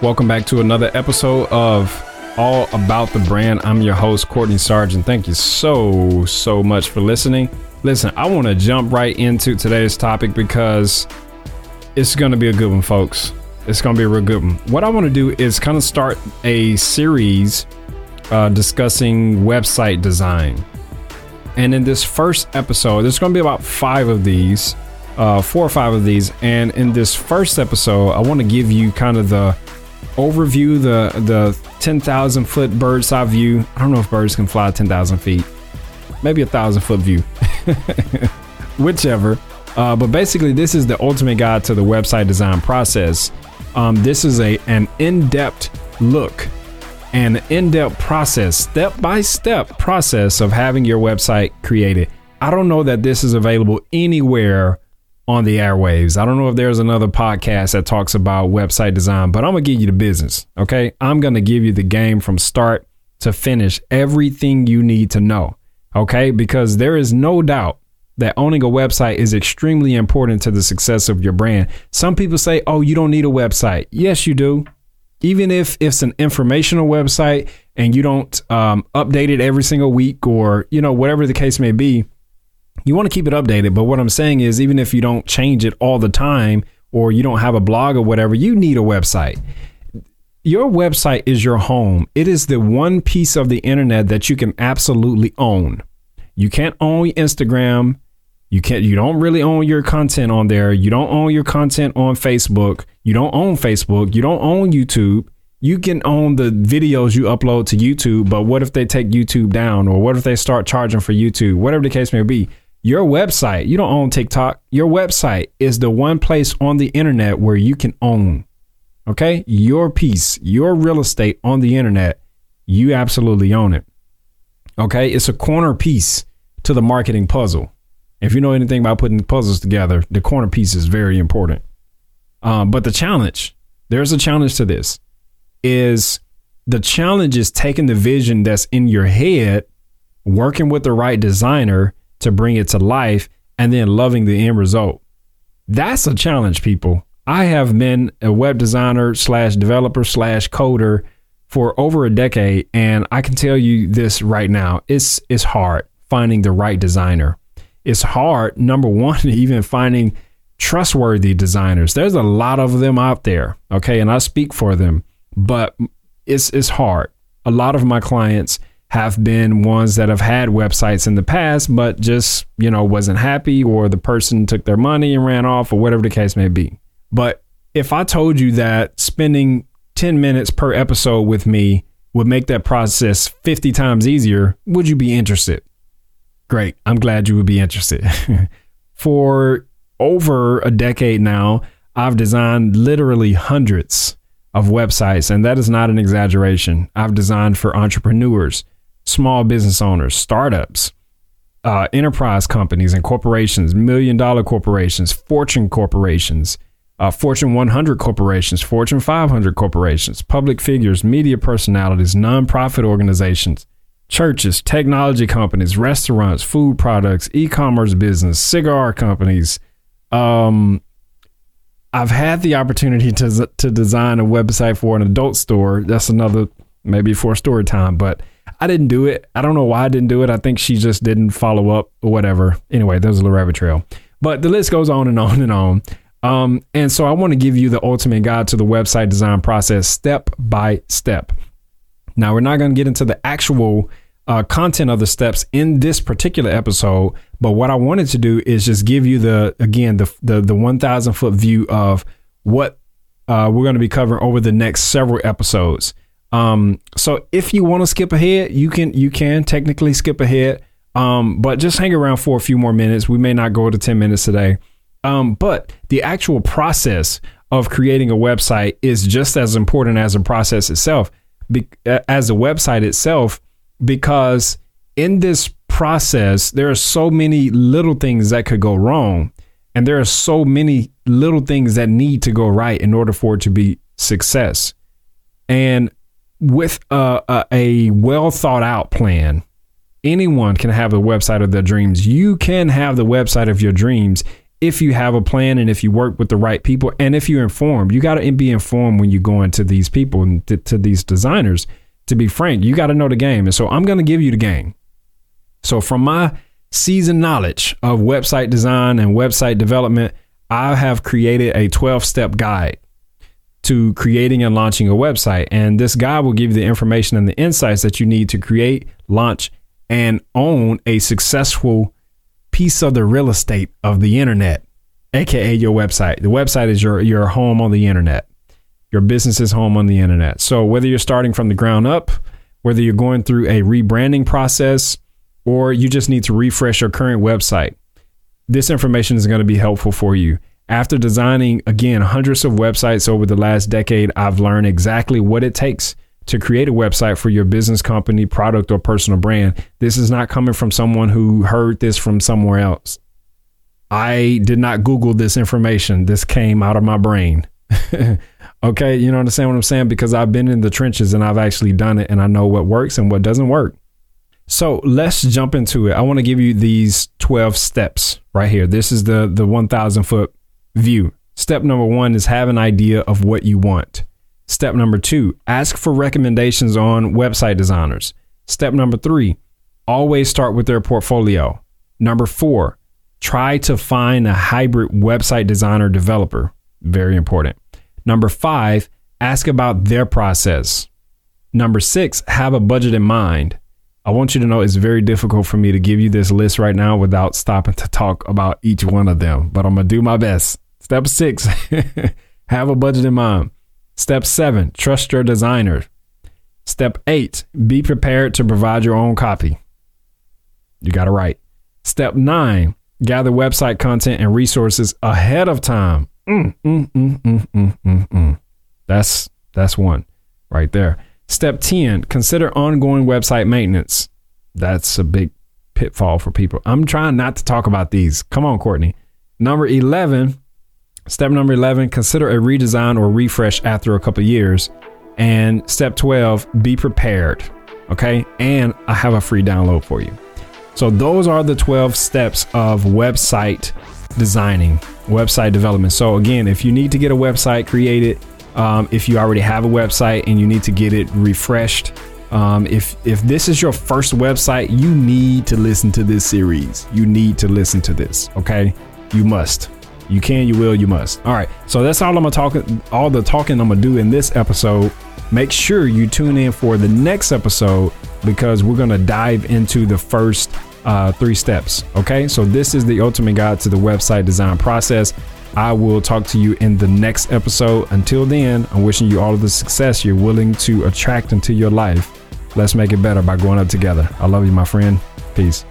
Welcome back to another episode of All About the Brand. I'm your host, Courtney Sargent. Thank you so, so much for listening. Listen, I want to jump right into today's topic because it's going to be a good one, folks. It's going to be a real good one. What I want to do is kind of start a series uh, discussing website design. And in this first episode, there's going to be about five of these, uh, four or five of these. And in this first episode, I want to give you kind of the overview, the the 10,000 foot bird's eye view. I don't know if birds can fly 10,000 feet, maybe a thousand foot view, whichever. Uh, but basically, this is the ultimate guide to the website design process. Um, this is a an in-depth look an in-depth process, step-by-step process of having your website created. I don't know that this is available anywhere on the airwaves. I don't know if there's another podcast that talks about website design, but I'm going to give you the business. Okay. I'm going to give you the game from start to finish, everything you need to know. Okay. Because there is no doubt that owning a website is extremely important to the success of your brand. Some people say, oh, you don't need a website. Yes, you do. Even if it's an informational website and you don't um, update it every single week or, you know, whatever the case may be, you want to keep it updated. But what I'm saying is, even if you don't change it all the time or you don't have a blog or whatever, you need a website. Your website is your home. It is the one piece of the internet that you can absolutely own. You can't own Instagram. You can't you don't really own your content on there. You don't own your content on Facebook. You don't own Facebook. You don't own YouTube. You can own the videos you upload to YouTube, but what if they take YouTube down or what if they start charging for YouTube? Whatever the case may be your website, you don't own TikTok. Your website is the one place on the internet where you can own, okay? Your piece, your real estate on the internet, you absolutely own it. Okay? It's a corner piece to the marketing puzzle. If you know anything about putting puzzles together, the corner piece is very important. Um, but the challenge, there's a challenge to this, is the challenge is taking the vision that's in your head, working with the right designer to bring it to life and then loving the end result. That's a challenge, people. I have been a web designer slash developer slash coder for over a decade, and I can tell you this right now: it's it's hard finding the right designer. It's hard, number one, even finding trustworthy designers. There's a lot of them out there, okay, and I speak for them, but it's it's hard. A lot of my clients have been ones that have had websites in the past, but just, you know, wasn't happy or the person took their money and ran off or whatever the case may be. But if I told you that spending 10 minutes per episode with me would make that process 50 times easier, would you be interested? Great. I'm glad you would be interested. For over a decade now, I've designed literally hundreds of websites, and that is not an exaggeration. I've designed for entrepreneurs, small business owners, startups, uh, enterprise companies and corporations, million dollar corporations, fortune corporations, uh, Fortune 100 corporations, Fortune 500 corporations, public figures, media personalities, nonprofit organizations, churches, technology companies, restaurants, food products, e commerce business, cigar companies. Um, I've had the opportunity to, to design a website for an adult store. That's another, maybe for story time, but I didn't do it. I don't know why I didn't do it. I think she just didn't follow up or whatever. Anyway, there's a little rabbit trail. But the list goes on and on and on. Um, and so I want to give you the ultimate guide to the website design process step by step. Now, we're not going to get into the actual uh, content of the steps in this particular episode, but what I wanted to do is just give you the again the the, the 1,000 foot view of what uh, we're going to be covering over the next several episodes. Um, so if you want to skip ahead, you can you can technically skip ahead. Um, but just hang around for a few more minutes. We may not go to 10 minutes today. Um, but the actual process of creating a website is just as important as the process itself, be, as the website itself, because in this process, there are so many little things that could go wrong. And there are so many little things that need to go right in order for it to be success. And with uh, a, a, a well thought out plan, anyone can have a website of their dreams. You can have the website of your dreams if you have a plan and if you work with the right people and if you're informed. You got to be informed when you go into these people and to, to these designers. To be frank, you got to know the game. And so I'm going to give you the game. So from my seasoned knowledge of website design and website development, I have created a 12 step guide to creating and launching a website. And this guide will give you the information and the insights that you need to create, launch, and own a successful piece of the real estate of the internet, aka your website. The website is your your home on the internet. Your business is home on the internet. So whether you're starting from the ground up, whether you're going through a rebranding process, or you just need to refresh your current website, this information is going to be helpful for you. After designing, again, hundreds of websites over the last decade, I've learned exactly what it takes to create a website for your business company, product, or personal brand. This is not coming from someone who heard this from somewhere else. I did not Google this information. This came out of my brain. okay, you know understand what I'm saying? Because I've been in the trenches and I've actually done it and I know what works and what doesn't work. So let's jump into it. I want to give you these 12 steps right here. This is the the 1000 foot view. Step number 1 is have an idea of what you want. Step number 2, ask for recommendations on website designers. Step number 3, always start with their portfolio. Number 4, try to find a hybrid website designer developer. Very important. Number 5, ask about their process. Number 6, have a budget in mind. I want you to know it's very difficult for me to give you this list right now without stopping to talk about each one of them, but I'm going to do my best. Step six, have a budget in mind. Step seven, trust your designer. Step eight, be prepared to provide your own copy. You got it right. Step nine, gather website content and resources ahead of time. Mm, mm, mm, mm, mm, mm. That's that's one right there. Step 10, consider ongoing website maintenance. That's a big pitfall for people. I'm trying not to talk about these. Come on, Courtney. Number 11, step number 11, consider a redesign or refresh after a couple years. And step 12, be prepared. Okay. And I have a free download for you. So those are the 12 steps of website designing, website development. So again, if you need to get a website created, um, if you already have a website and you need to get it refreshed, um, if if this is your first website, you need to listen to this series. You need to listen to this. Okay, you must. You can, you will, you must. All right. So that's all I'm gonna talk. All the talking I'm gonna do in this episode. Make sure you tune in for the next episode because we're gonna dive into the first uh, three steps. Okay. So this is the ultimate guide to the website design process. I will talk to you in the next episode. Until then, I'm wishing you all of the success you're willing to attract into your life. Let's make it better by growing up together. I love you, my friend. Peace.